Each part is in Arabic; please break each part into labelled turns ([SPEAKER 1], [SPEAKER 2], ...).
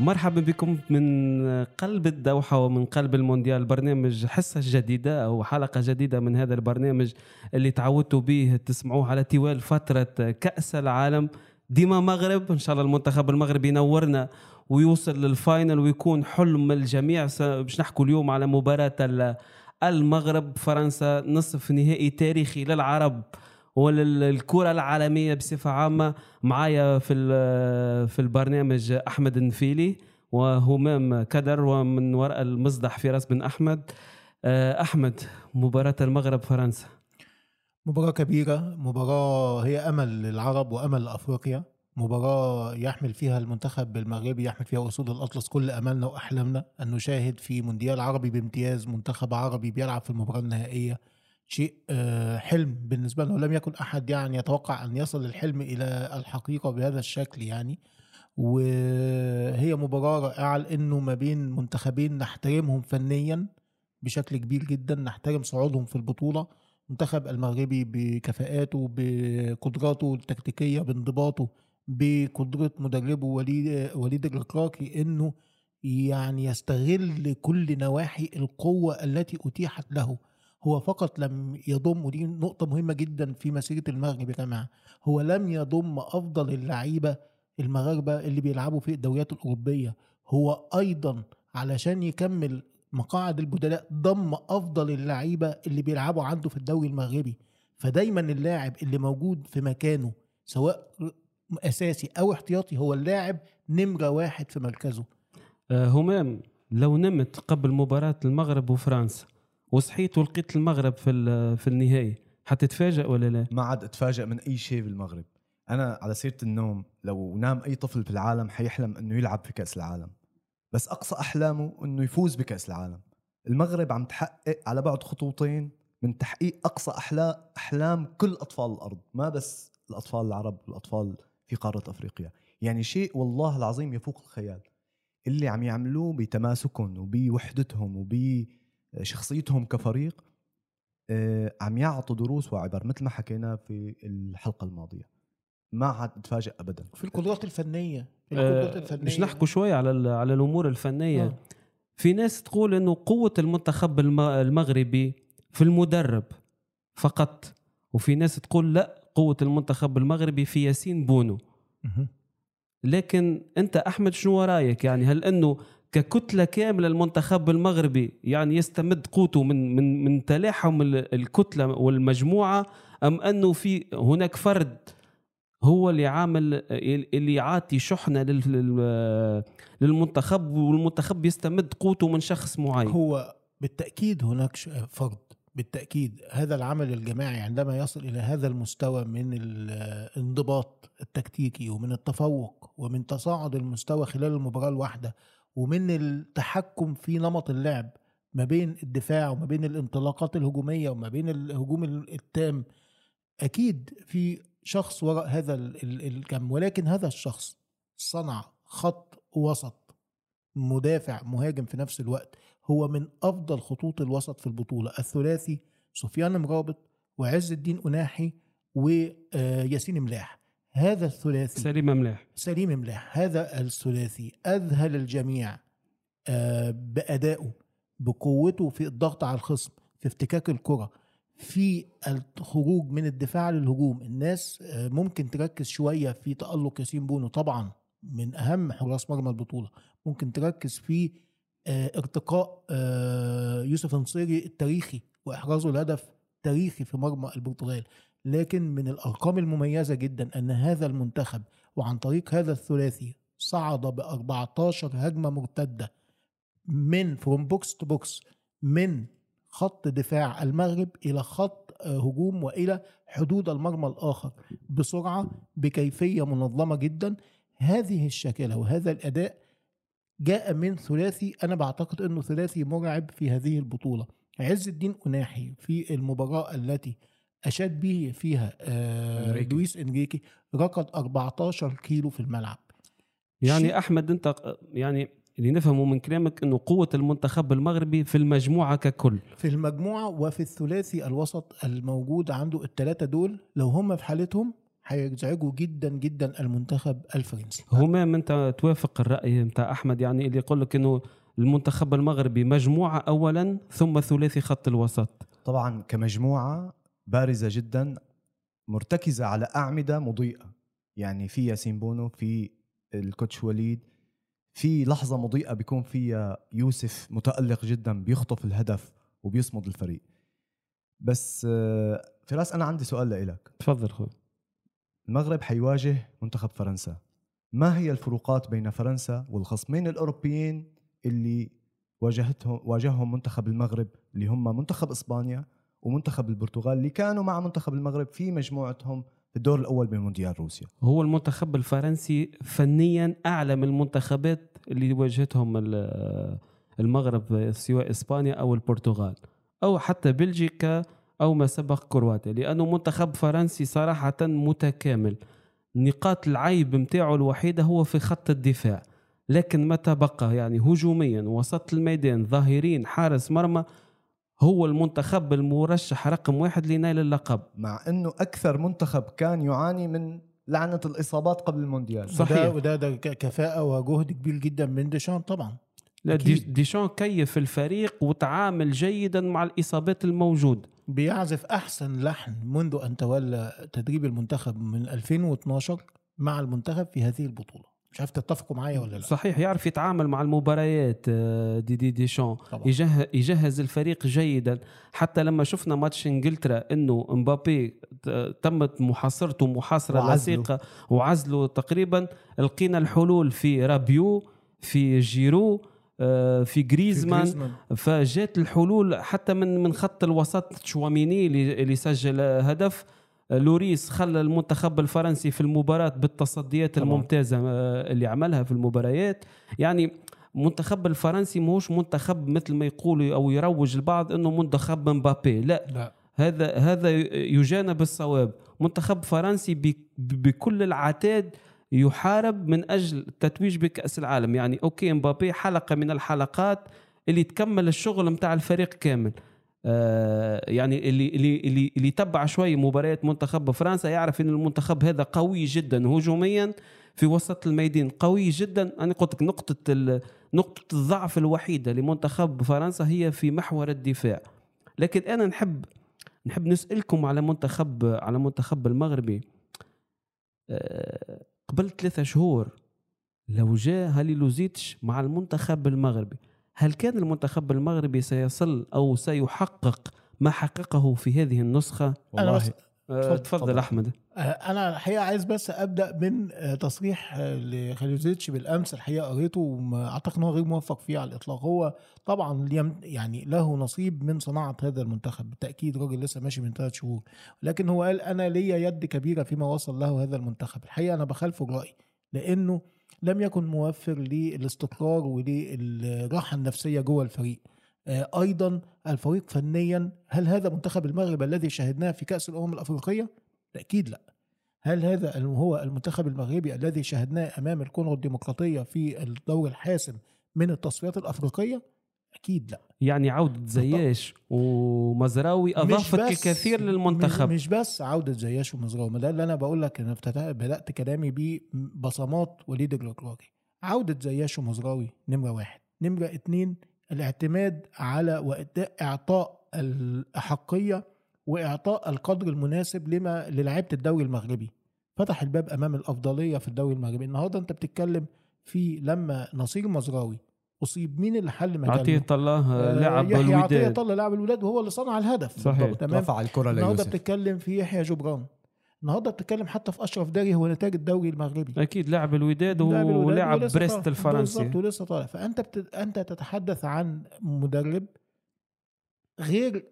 [SPEAKER 1] مرحبا بكم من قلب الدوحة ومن قلب المونديال. برنامج حصة جديدة أو حلقة جديدة من هذا البرنامج اللي تعودتوا به تسمعوه على طوال فترة كأس العالم. ديما مغرب إن شاء الله المنتخب المغربي ينورنا ويوصل للفاينل ويكون حلم الجميع. باش نحكوا اليوم على مباراة المغرب. فرنسا نصف نهائي تاريخي للعرب. وللكره العالمية بصفة عامة معايا في في البرنامج أحمد النفيلي وهمام كدر ومن وراء المصدح فراس بن أحمد. آه، أحمد مباراة المغرب فرنسا.
[SPEAKER 2] مباراة كبيرة مباراة هي أمل للعرب وأمل لأفريقيا. مباراة يحمل فيها المنتخب المغربي يحمل فيها أسود الأطلس كل أملنا وأحلامنا. أن نشاهد في مونديال عربي بامتياز منتخب عربي بيلعب في المباراة النهائية. شيء آه، حلم بالنسبة له لم يكن أحد يعني يتوقع أن يصل الحلم إلى الحقيقة بهذا الشكل يعني. وهي مباراة رائعة لأنه ما بين منتخبين نحترمهم فنيا بشكل كبير جدا نحترم صعودهم في البطولة. المنتخب المغربي بكفاءاته بقدراته التكتيكية بانضباطه بقدرة مدربه وليد وليد الركراكي إنه يعني يستغل كل نواحي القوة التي أتيحت له. هو فقط لم يضم ودي نقطة مهمة جدا في مسيرة المغرب يا جماعة هو لم يضم أفضل اللعيبة المغاربة اللي بيلعبوا في الدوريات الأوروبية هو أيضا علشان يكمل مقاعد البدلاء ضم أفضل اللعيبة اللي بيلعبوا عنده في الدوري المغربي. فدايما اللاعب اللي موجود في مكانه سواء أساسي أو احتياطي هو اللاعب نمرة واحد في مركزه.
[SPEAKER 1] آه، همام لو نمت قبل مباراة المغرب وفرنسا وصحيت ولقيت المغرب في في النهائي. حتتفاجئ ولا لا؟
[SPEAKER 3] ما عاد اتفاجئ من أي شيء بالمغرب. أنا على سيرة النوم لو نام أي طفل في العالم حيحلم إنه يلعب في كأس العالم. بس أقصى أحلامه إنه يفوز بكأس العالم. المغرب عم تحقق على بعد خطوتين من تحقيق أقصى احلام أحلام كل أطفال الأرض ما بس الأطفال العرب والاطفال في قارة أفريقيا. يعني شيء والله العظيم يفوق الخيال. اللي عم يعملوه بتماسكهم وبوحدتهم وب شخصيتهم كفريق آه، عم يعطوا دروس وعبر مثل ما حكينا في الحلقة الماضية. ما عاد اتفاجئ ابدا.
[SPEAKER 2] في القدرات الفنية
[SPEAKER 1] في القدرات الفنية. مش نحكوا شوي على على الأمور الفنية. آه. في ناس تقول إنه قوة المنتخب المغربي في المدرب فقط وفي ناس تقول لأ قوة المنتخب المغربي في ياسين بونو. لكن أنت أحمد شنو رأيك؟ يعني هل إنه ككتلة كاملة المنتخب المغربي يعني يستمد قوته من من من تلاحم الكتلة والمجموعة أم أنه في هناك فرد هو اللي عامل اللي يعطي شحنة للمنتخب والمنتخب يستمد قوته من شخص معين.
[SPEAKER 2] هو بالتأكيد هناك فرد. بالتأكيد هذا العمل الجماعي عندما يصل إلى هذا المستوى من الانضباط التكتيكي ومن التفوق ومن تصاعد المستوى خلال المباراة الواحدة ومن التحكم في نمط اللعب ما بين الدفاع وما بين الانطلاقات الهجومية وما بين الهجوم التام أكيد في شخص وراء هذا الكم ولكن هذا الشخص صنع خط وسط مدافع مهاجم في نفس الوقت هو من أفضل خطوط الوسط في البطولة الثلاثي سفيان مرابط وعز الدين أناحي وياسين ملاح. هذا الثلاثي.
[SPEAKER 1] سليم ملاح
[SPEAKER 2] سليم ملاح هذا الثلاثي. أذهل الجميع آه، بأدائه بقوته في الضغط على الخصم في افتكاك الكرة في الخروج من الدفاع للهجوم. الناس آه، ممكن تركز شوية في تألق ياسين بونو طبعا من أهم حراس مرمى البطولة. ممكن تركز في آه، ارتقاء يوسف نصيري التاريخي وإحرازه الهدف تاريخي في مرمى البرتغال. لكن من الأرقام المميزة جدا أن هذا المنتخب وعن طريق هذا الثلاثي صعد ب 14 هجمة مرتدة من from box to box من خط دفاع المغرب إلى خط آه، هجوم وإلى حدود المرمى الآخر بسرعة بكيفية منظمة جدا. هذه الشكلة وهذا الأداء جاء من ثلاثي أنا بعتقد أنه ثلاثي مرعب في هذه البطولة. عز الدين أناحي في المباراة التي أشاد به فيها آه لويس إنريكي ركض 14 كيلو في الملعب.
[SPEAKER 1] يعني شيء. أحمد أنت يعني اللي نفهمه من كلامك إنه قوة المنتخب المغربي في المجموعة ككل.
[SPEAKER 2] في المجموعة وفي الثلاثي الوسط الموجود عنده الثلاثه دول لو هم في حالتهم هيزعجوا جدا جدا المنتخب الفرنسي.
[SPEAKER 1] همام انت توافق الرأي نتاع أحمد يعني اللي يقول لك إنه المنتخب المغربي مجموعة اولا ثم ثلاثي خط الوسط.
[SPEAKER 3] طبعا كمجموعة بارزة جدا مرتكزة على أعمدة مضيئة. يعني في ياسين بونو في الكوتش وليد في لحظة مضيئة بيكون فيها يوسف متألق جدا بيخطف الهدف وبيصمد الفريق. بس آه، فراس أنا عندي سؤال لإلك.
[SPEAKER 1] تفضل خوي
[SPEAKER 3] المغرب حيواجه منتخب فرنسا. ما هي الفروقات بين فرنسا والخصمين الأوروبيين اللي واجهتهم واجههم منتخب المغرب اللي هم منتخب إسبانيا ومنتخب البرتغال اللي كانوا مع منتخب المغرب في مجموعتهم في الدور الأول بمونديال روسيا.
[SPEAKER 1] هو المنتخب الفرنسي فنيا أعلى من المنتخبات اللي واجهتهم ال- المغرب سواء إسبانيا أو البرتغال أو حتى بلجيكا أو ما سبق كرواتيا لأنه منتخب فرنسي صراحة متكامل. نقاط العيب متاعه الوحيده هو في خط الدفاع لكن متى بقى؟ يعني هجوميا وسط الميدان ظاهرين حارس مرمى هو المنتخب المرشح رقم واحد لنيل اللقب.
[SPEAKER 3] مع إنه أكثر منتخب كان يعاني من لعنة الإصابات قبل المونديال.
[SPEAKER 1] صحيح.
[SPEAKER 2] وده, وده ده كفاءة وجهد كبير جدا من ديشان طبعا.
[SPEAKER 1] لا
[SPEAKER 2] أكيد.
[SPEAKER 1] ديشان كيف الفريق وتعامل جيدا مع الإصابات الموجوده
[SPEAKER 2] بيعزف أحسن لحن منذ أن تولى تدريب المنتخب من 2012 مع المنتخب في هذه البطولة. مش عارف تتفقوا معايا ولا لا
[SPEAKER 1] صحيح يعرف يتعامل مع المباريات آه، دي دي ديشان. يجهز, يجهز الفريق جيدا حتى لما شفنا ماتش إنجلترا إنه مبابي ت- تمت محاصرته محاصرة
[SPEAKER 3] وعزله.
[SPEAKER 1] لصيقة وعزله تقريبا لقينا الحلول في رابيو في جيرو آه، في
[SPEAKER 2] في
[SPEAKER 1] جريزمان
[SPEAKER 2] جريزمان.
[SPEAKER 1] فجات الحلول حتى من من خط الوسط تشواميني اللي سجل هدف لوريس خلى المنتخب الفرنسي في المباراة بالتصديات
[SPEAKER 2] طبعاً.
[SPEAKER 1] الممتازة آه، اللي عملها في المباريات. يعني منتخب الفرنسي ماهوش منتخب مثل ما يقولوا أو يروج البعض إنه منتخب مبابي. لا.
[SPEAKER 2] لا.
[SPEAKER 1] هذا هذا يجانب الصواب منتخب فرنسي بكل العتاد يحارب من أجل التتويج بكأس العالم. يعني أوكي مبابي حلقة من الحلقات اللي تكمل الشغل متاع الفريق كامل. يعني اللي اللي اللي اللي تبع شوي مباريات منتخب فرنسا يعرف إن المنتخب هذا قوي جدا هجوميا في وسط الميدان قوي جدا. أنا قلت لك نقطة نقطة الضعف الوحيدة لمنتخب فرنسا هي في محور الدفاع. لكن أنا نحب نحب نسألكم على منتخب على منتخب المغربي. آه، قبل ثلاثة شهور لو جاء هاليلوزيتش مع المنتخب المغربي هل كان المنتخب المغربي سيصل أو سيحقق ما حققه في هذه النسخة؟
[SPEAKER 2] أنا
[SPEAKER 3] والله
[SPEAKER 2] بس
[SPEAKER 1] آه،
[SPEAKER 2] تفضل،.
[SPEAKER 1] أحمد.
[SPEAKER 2] آه، أنا الحقيقة عايز بس أبدأ من آه، تصريح لخليلوزيتش بالأمس. الحقيقة قريته وما أعتقد إن هو غير موفق فيه على الإطلاق. هو طبعا يعني له نصيب من صناعة هذا المنتخب. بالتأكيد راجل لسه ماشي من ثلاث شهور. لكن هو قال أنا ليا يد كبيرة فيما وصل له هذا المنتخب. الحقيقة أنا بخالفه الراي لأنه لم يكن موفر للاستقرار وللراحة النفسية جوه الفريق. آه، أيضا الفريق فنيا هل هذا منتخب المغرب الذي شاهدناه في كأس الأمم الأفريقية؟ تأكيد لا. هل هذا هو المنتخب المغربي الذي شاهدناه أمام الكونغو الديمقراطية في الدور الحاسم من التصفيات الأفريقية؟ أكيد لا.
[SPEAKER 1] يعني عودة زياش ومزراوي
[SPEAKER 2] بس-
[SPEAKER 1] الكثير للمنتخب.
[SPEAKER 2] مش, بس عودة زياش ومزراوي ما ده اللي أنا بقول لك افتتح- بدأت كلامي ببصمات وليد الركراكي عودة زياش ومزراوي نمرة واحد. نمرة اتنين الاعتماد على إعطاء الأحقية وإعطاء القدر المناسب لما للعيبة الدوري المغربي. فتح الباب أمام الأفضلية في الدوري المغربي. النهاردة أنت بتتكلم في لما نصير مزراوي أصيب مين اللي حل مكانه؟
[SPEAKER 1] عطية الله
[SPEAKER 2] آه،
[SPEAKER 1] لعب الوداد.
[SPEAKER 2] الله لاعب الوداد وهو اللي صنع الهدف.
[SPEAKER 1] صحيح.
[SPEAKER 2] تمام.
[SPEAKER 3] رفع الكرة
[SPEAKER 2] النهارده بتتكلم في يحيى جبران النهارده بتتكلم حتى في أشرف داري هو نتاج الدوري المغربي.
[SPEAKER 1] أكيد لاعب الوداد ولعب بريست. الفرنسي.
[SPEAKER 2] بالظبط ولسه طالع. فأنت بت... أنت تتحدث عن مدرب غير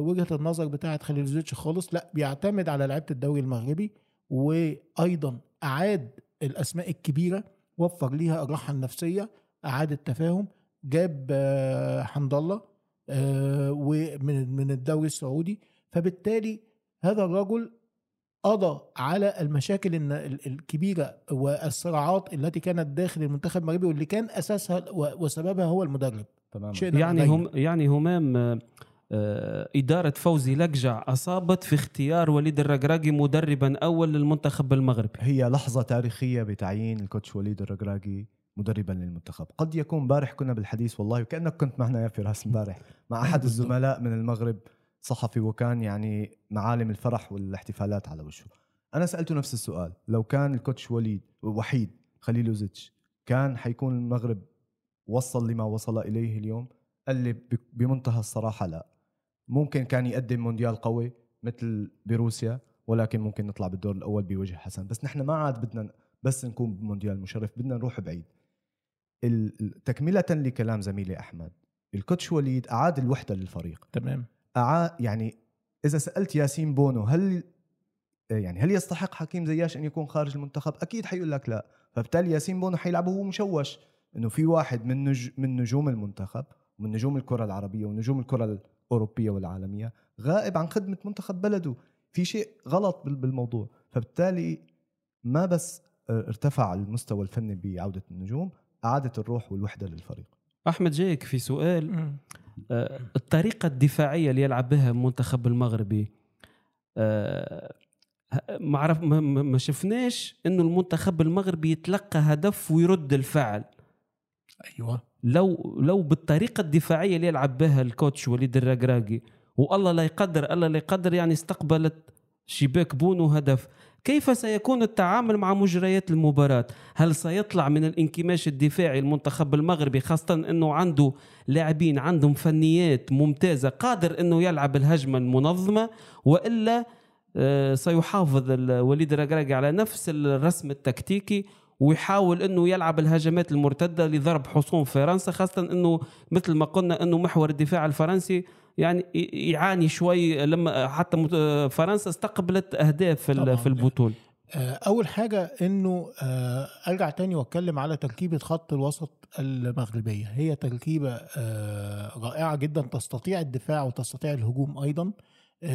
[SPEAKER 2] وجهة النظر بتاعه خليل زيتش خالص. لا بيعتمد على لعيبة الدوري المغربي وأيضا أعاد الأسماء الكبيرة وفر ليها الراحة النفسية اعاد التفاهم جاب آه، حمد الله آه، ومن من الدوري السعودي. فبالتالي هذا الرجل قضى على المشاكل الكبيرة والصراعات التي كانت داخل المنتخب المغربي واللي كان أساسها وسببها هو المدرب.
[SPEAKER 3] تمام.
[SPEAKER 2] شئنا
[SPEAKER 1] يعني هم يعني همام آه، إدارة فوزي لقجع أصابت في اختيار وليد الرقراقي مدربا أول للمنتخب المغربي.
[SPEAKER 3] هي لحظة تاريخية بتعيين الكوتش وليد الرقراقي مدربا للمنتخب. قد يكون امبارح كنا بالحديث والله وكأنك كنت معنا يا فراس امبارح. مع أحد الزملاء من المغرب صحفي وكان يعني معالم الفرح والاحتفالات على وشه. أنا سألته نفس السؤال لو كان الكوتش وليد وحيد خليلوزيتش كان حيكون المغرب وصل لما وصل إليه اليوم؟ قال لي بمنتهى الصراحة لا. ممكن كان يقدم مونديال قوي مثل بروسيا ولكن ممكن نطلع بالدور الأول بوجه حسن. بس نحن ما عاد بدنا بس نكون بمونديال مشرف بدنا نروح بعيد. تكملة لكلام زميلي أحمد. ال coach وليد أعاد الوحدة للفريق.
[SPEAKER 2] تمام.
[SPEAKER 3] أعاد يعني إذا سألت ياسين بونو هل يعني هل يستحق حكيم زياش أن يكون خارج المنتخب؟ أكيد حيقول لك لا. فبالتالي ياسين بونو حيلعب وهو مشوش. إنه في واحد من نج... من نجوم المنتخب ومن نجوم الكرة العربية ونجوم الكرة الأوروبية والعالمية غائب عن خدمة منتخب بلده. في شيء غلط بال- بالموضوع. فبالتالي ما بس ارتفع المستوى الفني بعودة النجوم اعادت الروح والوحدة للفريق.
[SPEAKER 1] أحمد جايك في سؤال. آه، الطريقة الدفاعية اللي يلعب بها المنتخب المغربي آه، ما عرف ما- شفناش إنه المنتخب المغربي يتلقى هدف ويرد الفعل.
[SPEAKER 2] أيوه.
[SPEAKER 1] لو لو بالطريقة الدفاعية اللي يلعب بها الكوتش وليد الرقراقي والله لا يقدر الله لا يقدر يعني استقبلت شباك بونو هدف. كيف سيكون التعامل مع مجريات المباراة؟ هل سيطلع من الانكماش الدفاعي المنتخب المغربي خاصة أنه عنده لاعبين عندهم فنيات ممتازة قادر أنه يلعب الهجمة المنظمة وإلا آه، سيحافظ وليد الرقراقي على نفس الرسم التكتيكي ويحاول إنه يلعب الهجمات المرتدة لضرب حصون فرنسا خاصة إنه مثل ما قلنا إنه محور الدفاع الفرنسي يعني يعاني شوي لما حتى فرنسا استقبلت أهداف في ال-
[SPEAKER 2] طبعاً.
[SPEAKER 1] في البطولة.
[SPEAKER 2] آه، أول حاجة إنه آه، أرجع تاني وأتكلم على تركيبة خط الوسط المغربية. هي تركيبة آه، رائعة جدا تستطيع الدفاع وتستطيع الهجوم أيضا.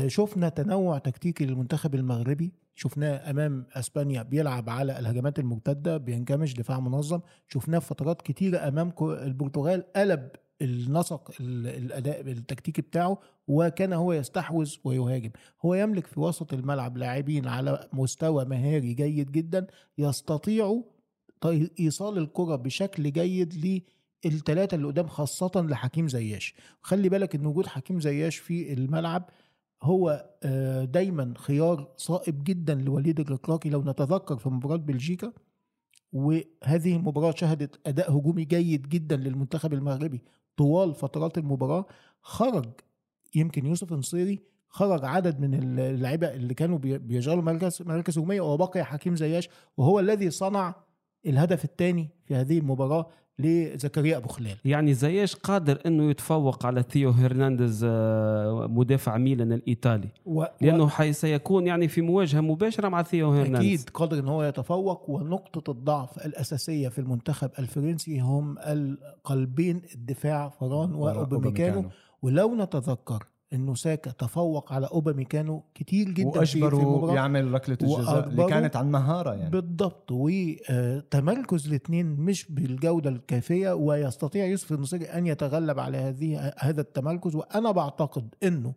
[SPEAKER 2] شفنا تنوع تكتيكي للمنتخب المغربي. شفناه أمام أسبانيا بيلعب على الهجمات المرتده بينكمش دفاع منظم. شفناه في فترات كتيرة أمام البرتغال قلب النسق ال- الأداء التكتيكي بتاعه وكان هو يستحوذ ويهاجم. هو يملك في وسط الملعب لاعبين على مستوى مهاري جيد جدا يستطيعوا طي- إيصال الكرة بشكل جيد للثلاثه اللي قدام خاصة لحكيم زياش. خلي بالك إن وجود حكيم زياش في الملعب هو آه، دايما خيار صائب جدا لوليد الركراكي لو نتذكر في مباراة بلجيكا وهذه المباراة شهدت أداء هجومي جيد جدا للمنتخب المغربي طوال فترات المباراة خرج يمكن يوسف نصيري خرج عدد من اللعيبة اللي كانوا بي- بيشغلوا مركز مركز هجومية وبقي حكيم زياش وهو الذي صنع الهدف الثاني في هذه المباراة لزكريا أبو خلال
[SPEAKER 1] يعني زياش قادر إنه يتفوق على ثيو هرنانديز آه، مدافع ميلان الإيطالي؟
[SPEAKER 2] و...
[SPEAKER 1] لأنه حي سيكون يعني في مواجهة مباشرة مع ثيو هرنانديز.
[SPEAKER 2] أكيد قادر إن هو يتفوق ونقطة الضعف الأساسية في المنتخب الفرنسي هم القلبين الدفاع فران وأوباميكانو. ولو نتذكر إنه ساكا تفوق على أوباميكانو كتير جدا في, في
[SPEAKER 3] وأجبره
[SPEAKER 2] المباراه
[SPEAKER 3] يعمل ركلة الجزاء اللي كانت عن مهارة يعني.
[SPEAKER 2] بالضبط. وتمركز الاثنين مش بالجودة الكافية ويستطيع يوسف النصيري أن يتغلب على هذه هذا التمركز. وأنا بعتقد إنه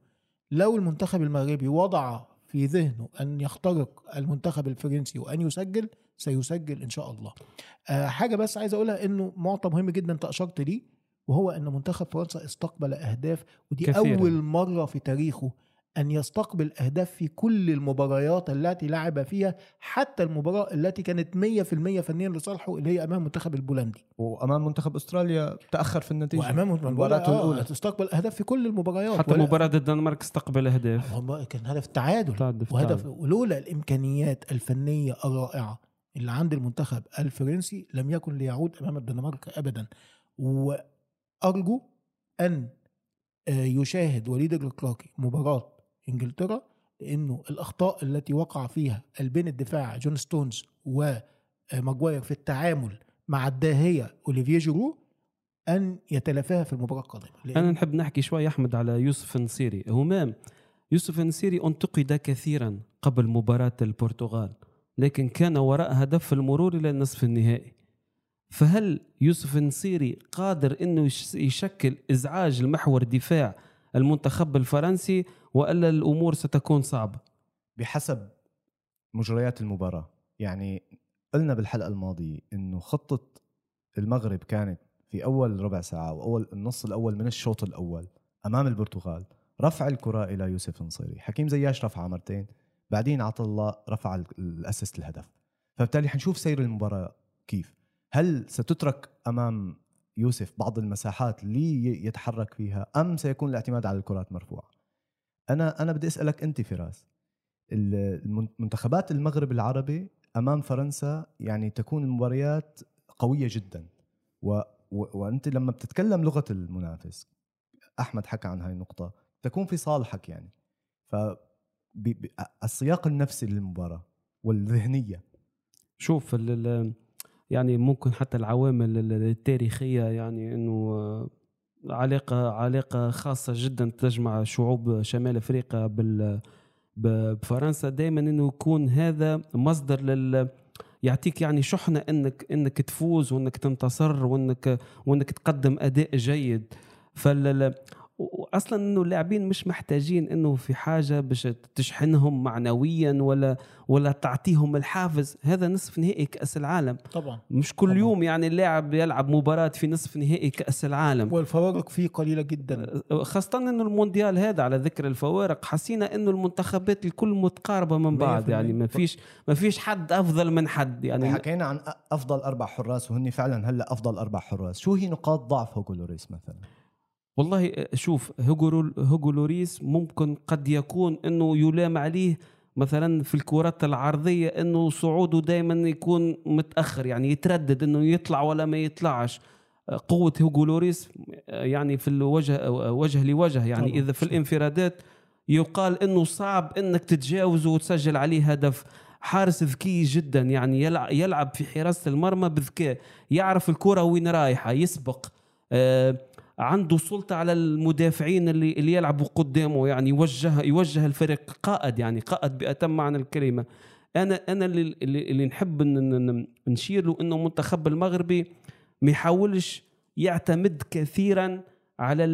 [SPEAKER 2] لو المنتخب المغربي وضع في ذهنه أن يخترق المنتخب الفرنسي وأن يسجل سيسجل إن شاء الله. آه، حاجة بس عايز أقولها إنه معطى مهم جدا انت اشرت ليه. وهو أن منتخب فرنسا استقبل أهداف ودي
[SPEAKER 1] كثيراً.
[SPEAKER 2] أول مرة في تاريخه أن يستقبل أهداف في كل المباريات التي لعب فيها حتى المباراة التي كانت 100% فنيا لصالحه اللي هي أمام المنتخب البولندي.
[SPEAKER 3] وأمام منتخب أستراليا تأخر في النتيجة.
[SPEAKER 2] وأمام
[SPEAKER 3] مباراته
[SPEAKER 2] آه
[SPEAKER 3] الأولى.
[SPEAKER 2] تستقبل أهداف في كل المباريات.
[SPEAKER 1] حتى مباراه الدنمارك استقبل أهداف.
[SPEAKER 2] والله كان هدف تعادل.
[SPEAKER 1] تعادل-
[SPEAKER 2] وهدف. ولولا الإمكانيات الفنية الرائعة اللي عند المنتخب الفرنسي لم يكن ليعود أمام الدنمارك ابدا. وارجو أن آه، يشاهد وليد الركراكي مباراة إنجلترا لأنه الأخطاء التي وقع فيها البين الدفاع جون ستونز وماجواير في التعامل مع الداهية اوليفيه جيرو أن يتلافاها في المباراة القادمة. لأن
[SPEAKER 1] أنا نحب نحكي شوي أحمد على يوسف النصيري همام يوسف النصيري أنتقد كثيرا قبل مباراة البرتغال لكن كان وراء هدف المرور إلى النصف النهائي. فهل يوسف النصيري قادر إنه يش- يشكل إزعاج المحور الدفاع المنتخب الفرنسي وإلا الأمور ستكون صعبة؟
[SPEAKER 3] بحسب مجريات المباراة. يعني قلنا بالحلقة الماضية إنه خطة المغرب كانت في أول ربع ساعة واول النص الأول من الشوط الأول أمام البرتغال رفع الكرة إلى يوسف نصيري حكيم زياش رفعها مرتين بعدين عطى الله رفع الأسيست الهدف. فبالتالي حنشوف سير المباراة كيف. هل ستترك أمام يوسف بعض المساحات ليتحرك فيها أم سيكون الاعتماد على الكرات مرفوعة؟ أنا أنا بدي أسألك أنت فراس المنتخبات المغرب العربي أمام فرنسا يعني تكون المباريات قوية جدا و وأنت لما بتتكلم لغة المنافس أحمد حكى عن هاي النقطة تكون في صالحك يعني. ف السياق النفسي للمباراة والذهنية.
[SPEAKER 1] شوف يعني ممكن حتى العوامل التاريخية يعني إنه علاقة علاقة خاصة جدا تجمع شعوب شمال أفريقيا بال بفرنسا. دائما إنه يكون هذا مصدر لل يعطيك يعني شحنة إنك إنك تفوز وإنك تنتصر وإنك وإنك تقدم أداء جيد. فال واصلا إنه اللاعبين مش محتاجين إنه في حاجة باش تشحنهم معنويا ولا ولا تعطيهم الحافز. هذا نصف نهائي كأس العالم.
[SPEAKER 2] طبعا.
[SPEAKER 1] مش كل
[SPEAKER 2] طبعا.
[SPEAKER 1] يوم يعني اللاعب يلعب مباراة في نصف نهائي كأس العالم.
[SPEAKER 2] والفوارق فيه قليلة جدا.
[SPEAKER 1] خاصة إنه المونديال هذا على ذكر الفوارق. حسينا إنه المنتخبات الكل متقاربة من بعض. يعني ما فيش ما فيش حد أفضل من حد. يعني
[SPEAKER 3] حكينا عن أفضل أربع حراس وهن فعلا هلأ أفضل أربع حراس. شو هي نقاط ضعف هوجو لوريس مثلا؟
[SPEAKER 1] والله شوف هوجو لوريس ممكن قد يكون إنه يلام عليه مثلا في الكرات العرضية إنه صعوده دائما يكون متأخر يعني يتردد إنه يطلع ولا ما يطلعش. قوة هوجو لوريس يعني في الوجه وجه لوجه يعني إذا في الانفرادات يقال إنه صعب إنك تتجاوزه وتسجل عليه هدف. حارس ذكي جدا يعني يلعب في حراسة المرمى بذكاء يعرف الكرة وين رايحة يسبق. آه عنده سلطة على المدافعين اللي اللي يلعبوا قدامه يعني يوجه يوجه الفريق قائد يعني قائد بأتم معنى الكلمة. أنا أنا اللي, اللي نحب نشير له إنه المنتخب المغربي ما يحاولش يعتمد كثيرا على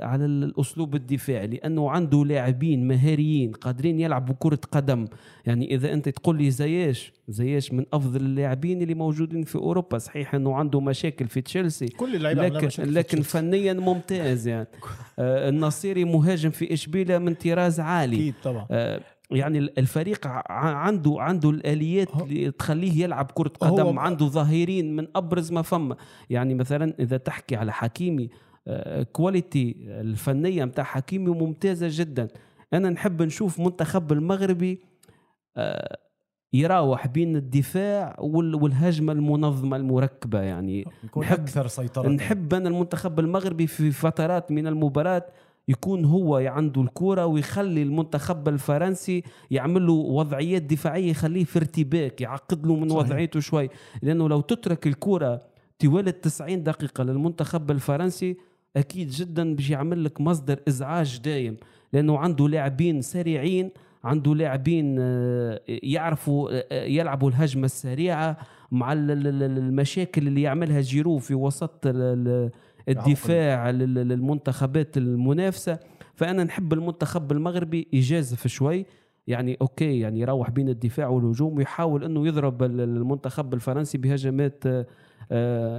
[SPEAKER 1] على الأسلوب الدفاعي لأنه عنده لاعبين مهاريين قادرين يلعبوا كرة قدم. يعني إذا أنت تقول لي زياش زياش من أفضل اللاعبين اللي موجودين في أوروبا. صحيح أنه عنده مشاكل في تشيلسي
[SPEAKER 2] كل اللعيبة
[SPEAKER 1] لكن لكن فنيا ممتاز يعني. آه النصيري مهاجم في اشبيليه من طراز عالي.
[SPEAKER 2] أكيد طبعا.
[SPEAKER 1] آه يعني الفريق عنده عنده الآليات اللي تخليه يلعب كرة قدم. عنده ظاهرين من أبرز ما فما يعني مثلا إذا تحكي على حكيمي كواليتي الفنية متاع حكيمي ممتازة جدا. أنا نحب نشوف منتخب المغربي آه، يراوح بين الدفاع والهجمة المنظمة المركبة يعني.
[SPEAKER 3] نحب أكثر سيطرة.
[SPEAKER 1] نحب أنا المنتخب المغربي في فترات من المباراة يكون هو عنده الكرة ويخلي المنتخب الفرنسي يعمل له وضعيات دفاعية يخليه في ارتباك يعقد له من صحيح. وضعيته شوي. لأنه لو تترك الكرة طوال 90 دقيقة للمنتخب الفرنسي أكيد جدا باش يعمل لك مصدر إزعاج دايم لأنه عنده لاعبين سريعين عنده لاعبين آه، يعرفوا آه، آه، يلعبوا الهجمة السريعة مع المشاكل اللي يعملها جيرو في وسط الدفاع للمنتخبات المنافسة. فأنا نحب المنتخب المغربي يجازف شوي يعني okay يعني يروح بين الدفاع والهجوم ويحاول إنه يضرب المنتخب الفرنسي بهجمات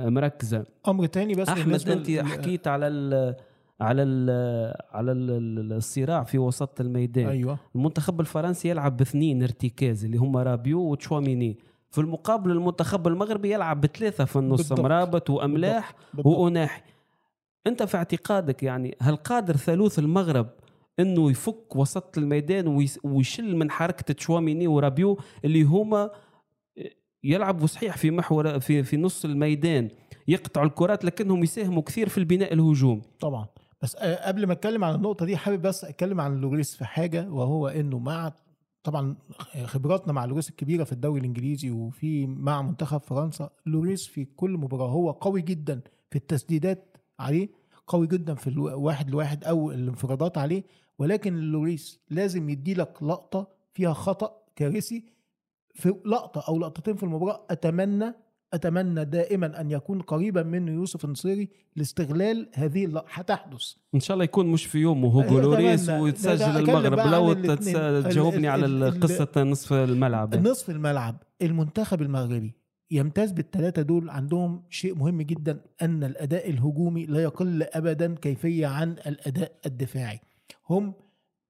[SPEAKER 1] مركزة.
[SPEAKER 2] أمر تاني بس
[SPEAKER 1] أحمد أنت حكيت على ال على ال على ال الصراع في وسط الميدان.
[SPEAKER 2] أيوه.
[SPEAKER 1] المنتخب الفرنسي يلعب باثنين ارتكاز اللي هم رابيو وتشواميني. في المقابل المنتخب المغربي يلعب بثلاثة في النص. مرابط وأملاح. وأوناحي أنت في اعتقادك يعني هل قادر ثالوث المغرب إنه يفك وسط الميدان ويشل من حركة تشواميني ورابيو اللي هما يلعبوا صحيح في محور في في نص الميدان يقطعوا الكرات لكنهم يساهموا كثير في البناء الهجوم.
[SPEAKER 2] طبعا. بس آه، قبل ما أتكلم عن النقطة دي حابب بس أتكلم عن لوريس في حاجة وهو إنه مع طبعا خبراتنا مع لوريس الكبيرة في الدوري الإنجليزي وفي مع منتخب فرنسا لوريس في كل مباراة هو قوي جدا في التسديدات عليه قوي جدا في الواحد لواحد أو الانفرادات عليه ولكن لوريس لازم يدي لك لقطة فيها خطأ كارثي في لقطة أو لقطتين في المباراة أتمنى أتمنى دائما أن يكون قريبا منه يوسف النصيري لاستغلال هذه اللقطه هتحدث
[SPEAKER 1] إن شاء الله يكون مش في يوم وهو لوريس
[SPEAKER 2] أتمنى.
[SPEAKER 1] ويتسجل المغرب. لو تجاوبني على قصه نصف الملعب.
[SPEAKER 2] نصف الملعب. المنتخب المغربي يمتاز بالثلاثة دول عندهم شيء مهم جدا أن الأداء الهجومي لا يقل أبدا كيفية عن الأداء الدفاعي. هم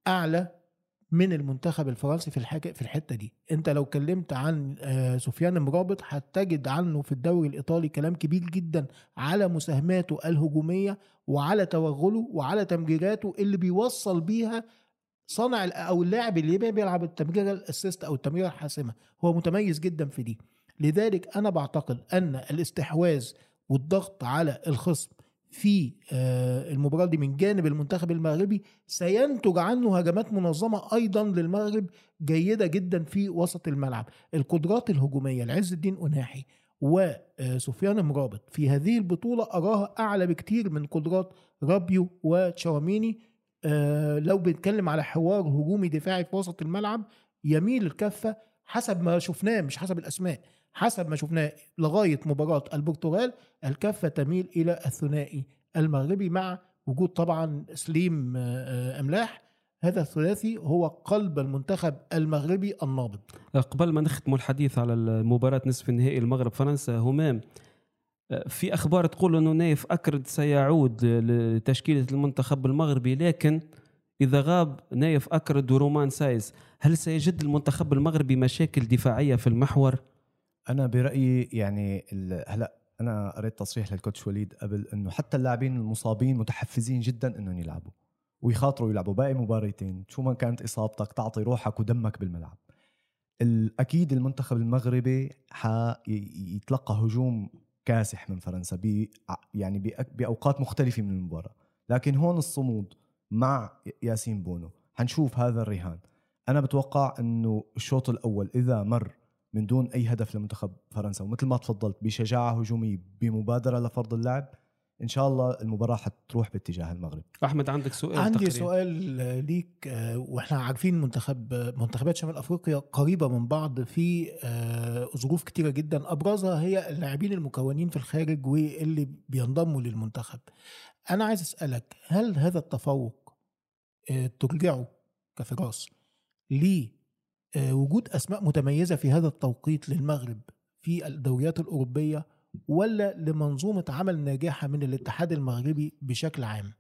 [SPEAKER 2] أعلى من المنتخب الفرنسي في الحاجة في الحتة دي. أنت لو كلمت عن آه، سفيان مرابط هتجد عنه في الدوري الإيطالي كلام كبير جدا على مساهماته الهجومية وعلى توغله وعلى تمريراته اللي بيوصل بيها صانع أو اللاعب اللي بيلعب التمريره الأسيست أو التمريره الحاسمة. هو متميز جدا في دي. لذلك أنا بعتقد أن الاستحواذ والضغط على الخصم في آه، المباراة دي من جانب المنتخب المغربي. سينتج عنه هجمات منظمة أيضا للمغرب جيدة جدا في وسط الملعب. القدرات الهجومية لعز الدين اناحي وسفيان مرابط في هذه البطولة أراها أعلى بكتير من قدرات رابيو وتشاوميني. آه، لو بنتكلم على حوار هجومي دفاعي في وسط الملعب يميل الكفة حسب ما شفناه مش حسب الأسماء. حسب ما شفناه لغاية مباراة البرتغال الكفة تميل إلى الثنائي المغربي مع وجود طبعا سليم آه، آه، أملاح هذا الثلاثي هو قلب المنتخب المغربي النابض
[SPEAKER 1] قبل ما نختم الحديث على مباراة نصف النهائي المغرب فرنسا همام في أخبار تقول انه نايف أكرد سيعود لتشكيلة المنتخب المغربي لكن إذا غاب نايف أكرد ورومان سايز هل سيجد المنتخب المغربي مشاكل دفاعية في المحور؟
[SPEAKER 3] أنا برأيي يعني هلأ أنا قريت تصريح لل coach وليد قبل إنه حتى اللاعبين المصابين متحفزين جدا إنهم يلعبوا ويخاطروا يلعبوا باقي مباريتين شو ما كانت إصابتك تعطي روحك ودمك بالملعب. ال- أكيد المنتخب المغربي حيتلقى هجوم كاسح من فرنسا ب يعني بأوقات مختلفة من المباراة. لكن هون الصمود مع ياسين بونو. حنشوف هذا الرهان. أنا بتوقع إنه الشوط الأول إذا مر من دون أي هدف لمنتخب فرنسا ومثل ما تفضلت بشجاعة هجومية بمبادرة لفرض اللعب إن شاء الله المباراة حتروح باتجاه المغرب.
[SPEAKER 1] أحمد عندك سؤال
[SPEAKER 2] عندي
[SPEAKER 1] تقريباً.
[SPEAKER 2] سؤال ليك آه، وإحنا عارفين منتخب منتخبات شمال أفريقيا قريبة من بعض في آه، ظروف كتيرة جدا. أبرزها هي اللاعبين المكونين في الخارج واللي بينضموا للمنتخب. أنا عايز أسألك هل هذا التفوق آه، ترجعه كفراس لوجود أسماء متميزة في هذا التوقيت للمغرب في الدوريات الأوروبية ولا لمنظومة عمل ناجحة من الاتحاد المغربي بشكل عام؟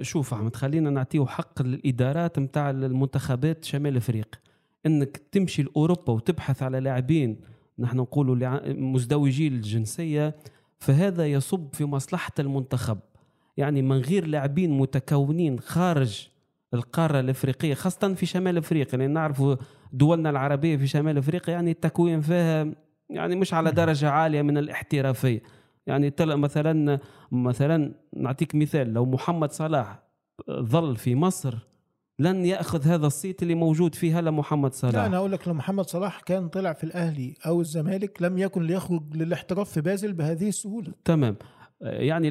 [SPEAKER 1] شوف أحمد خلينا نعطيه حق للادارات نتاع المنتخبات شمال افريقيا إنك تمشي لأوروبا وتبحث على لاعبين نحن نقولوا مزدوجي الجنسيه فهذا يصب في مصلحة المنتخب. يعني من غير لاعبين متكونين خارج القارة الأفريقية خاصة في شمال أفريقيا لأن نعرف دولنا العربية في شمال أفريقيا يعني التكوين فيها يعني مش على درجة عالية من الاحترافية. يعني تل- مثلا مثلا نعطيك مثال لو محمد صلاح ظل في مصر لن يأخذ هذا الصيت اللي موجود فيه هلا محمد
[SPEAKER 2] لا
[SPEAKER 1] صلاح
[SPEAKER 2] أنا أقول لك لو محمد صلاح كان طلع في الأهلي أو الزمالك لم يكن ليخرج للاحتراف في بازل بهذه السهولة.
[SPEAKER 1] تمام. يعني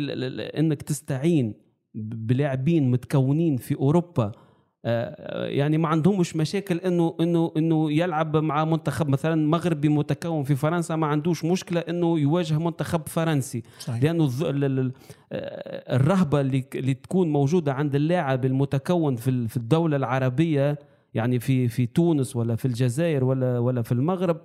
[SPEAKER 1] إنك تستعين بلاعبين متكونين في أوروبا يعني ما عندهمش مشاكل انه انه إنه يلعب مع منتخب مثلا مغربي متكون في فرنسا. ما عندوش مشكلة إنه يواجه منتخب فرنسي.
[SPEAKER 2] صحيح.
[SPEAKER 1] لأنه آه، الرهبة اللي تكون موجودة عند اللاعب المتكون في في الدولة العربية يعني في في تونس ولا في الجزائر ولا ولا في المغرب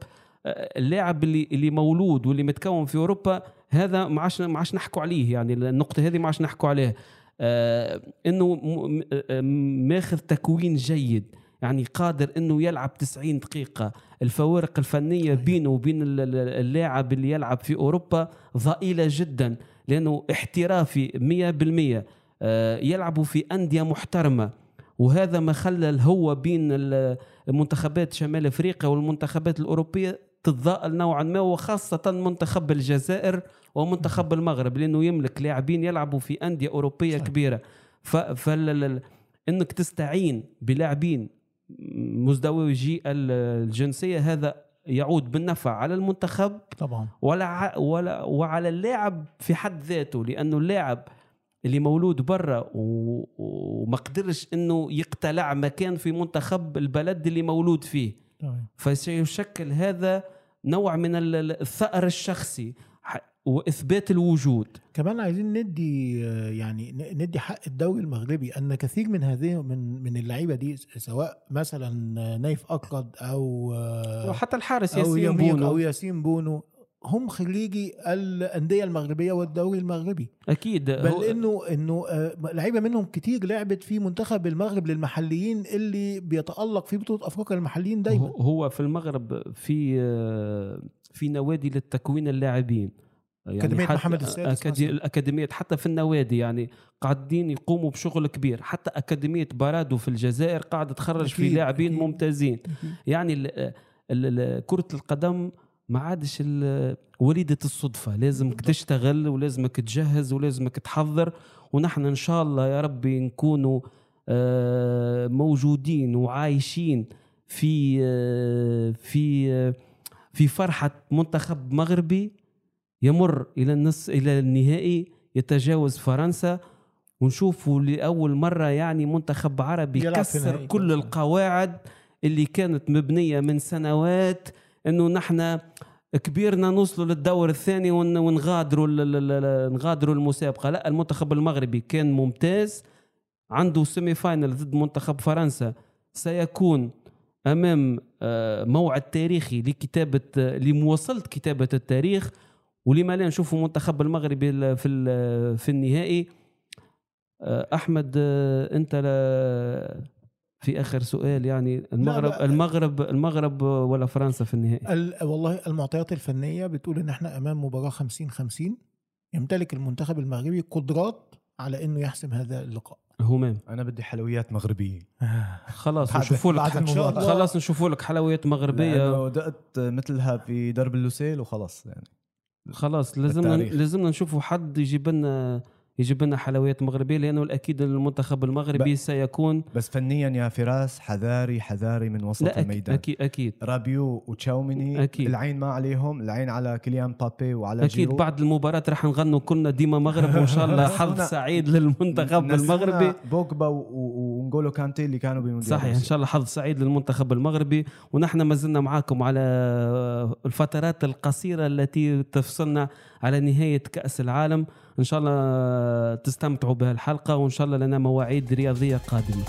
[SPEAKER 1] آه، اللاعب اللي اللي مولود واللي متكون في أوروبا هذا ما عادش ما عادش نحكوا عليه. يعني النقطة هذه ما عادش نحكوا عليها. آه، إنه م- م- آه، ماخذ تكوين جيد. يعني قادر إنه يلعب 90 دقيقة. الفوارق الفنية بينه وبين ال- ال- اللاعب اللي يلعب في أوروبا ضئيلة جدا لأنه احترافي 100% آه، يلعبوا في أندية محترمة. وهذا ما خلى الهوة بين ال- المنتخبات شمال أفريقيا والمنتخبات الأوروبية تتضاءل نوعا ما وخاصة منتخب الجزائر ومنتخب المغرب لأنه يملك لاعبين يلعبوا في أندية أوروبية
[SPEAKER 2] صحيح.
[SPEAKER 1] كبيرة. ف فال إنك تستعين بلاعبين مزدوجي ال- الجنسية هذا يعود بالنفع على المنتخب
[SPEAKER 2] طبعا.
[SPEAKER 1] ولا ع- ولا وعلى اللاعب في حد ذاته لأنه اللاعب اللي مولود برا وما قدرش إنه يقتلع مكان في منتخب البلد اللي مولود فيه. فسيشكل هذا نوع من ال- ال- الثأر الشخصي وإثبات الوجود.
[SPEAKER 2] كمان عايزين ندي آه، يعني ندي حق الدوري المغربي أن كثير من هذه من من اللعيبة دي سواء مثلا نايف اكرد أو آه،
[SPEAKER 1] وحتى الحارس ياسين بونو.
[SPEAKER 2] أو ياسين بونو هم خريجي الأندية المغربية والدوري المغربي.
[SPEAKER 1] أكيد.
[SPEAKER 2] بل
[SPEAKER 1] هو-
[SPEAKER 2] إنه إنه آه، لعيبة منهم كتير لعبت في منتخب المغرب للمحليين اللي بيتألق في بطولة أفريقيا للمحليين دايما.
[SPEAKER 1] هو- في المغرب في آه، في نوادي للتكوين اللاعبين. يعني
[SPEAKER 2] أكاديمية محمد السادس
[SPEAKER 1] أكادي-
[SPEAKER 2] مثلاً.
[SPEAKER 1] الأكاديميات حتى في النوادي يعني قاعدين يقوموا بشغل كبير. حتى أكاديمية بارادو في الجزائر قاعدة تخرج في لاعبين
[SPEAKER 2] أكيد.
[SPEAKER 1] ممتازين. يعني ال- ال- ال- كرة القدم ما عادش وليدة الصدفة. لازمك تشتغل ولازمك تجهز ولازمك تحضر ونحن إن شاء الله يا ربي نكونوا آه، موجودين وعايشين في آه، في آه، في فرحة منتخب مغربي يمر إلى النص إلى النهائي يتجاوز فرنسا ونشوفوا لأول مرة يعني منتخب عربي كسر كل القواعد اللي كانت مبنية من سنوات إنه نحن كبيرنا نوصلوا للدور الثاني ون- ونغادروا نغادروا المسابقة. لا المنتخب المغربي كان ممتاز عنده سيمي فاينل ضد منتخب فرنسا. سيكون أمام آه، موعد تاريخي لكتابة لمواصلة كتابة التاريخ. ولما لا نشوفوا المنتخب المغربي ال- في في النهائي. آه، أحمد آه، أنت في آخر سؤال يعني المغرب
[SPEAKER 2] لا.
[SPEAKER 1] المغرب المغرب ولا فرنسا في النهائي
[SPEAKER 2] ال- والله المعطيات الفنية بتقول إن إحنا أمام مباراة 50 50 يمتلك المنتخب المغربي قدرات على إنه يحسم هذا اللقاء
[SPEAKER 1] همام
[SPEAKER 3] أنا بدي حلويات مغربية
[SPEAKER 1] خلاص نشوفوا لك. خلاص نشوفوا لك حلويات
[SPEAKER 3] مغربية دقت مثلها في درب اللوسيل وخلاص يعني
[SPEAKER 1] خلاص لازمنا. لازمنا نشوفوا حد يجيب لنا يجيب لنا حلويات مغربية لأنه الأكيد المنتخب المغربي
[SPEAKER 3] ب-
[SPEAKER 1] سيكون
[SPEAKER 3] بس فنيا يا فراس حذاري حذاري من وسط
[SPEAKER 1] لا
[SPEAKER 3] الميدان.
[SPEAKER 1] أكيد أكيد.
[SPEAKER 3] رابيو وتشاوميني
[SPEAKER 1] أكيد.
[SPEAKER 3] العين ما عليهم العين على كيليان بابي وعلى
[SPEAKER 1] أكيد
[SPEAKER 3] جيرو.
[SPEAKER 1] بعد المباراة راح نغنوا كلنا ديما مغرب وإن شاء الله حظ سعيد للمنتخب المغربي.
[SPEAKER 3] بوجبا و- و- ونقولو كانتي اللي كانوا بمونديال
[SPEAKER 1] صحيح
[SPEAKER 3] إن.
[SPEAKER 1] شاء الله حظ سعيد للمنتخب المغربي. ونحن ما زلنا معاكم على الفترات القصيرة التي تفصلنا على نهاية كأس العالم. إن شاء الله تستمتعوا بهالحلقة وإن شاء الله لنا مواعيد رياضية قادمة.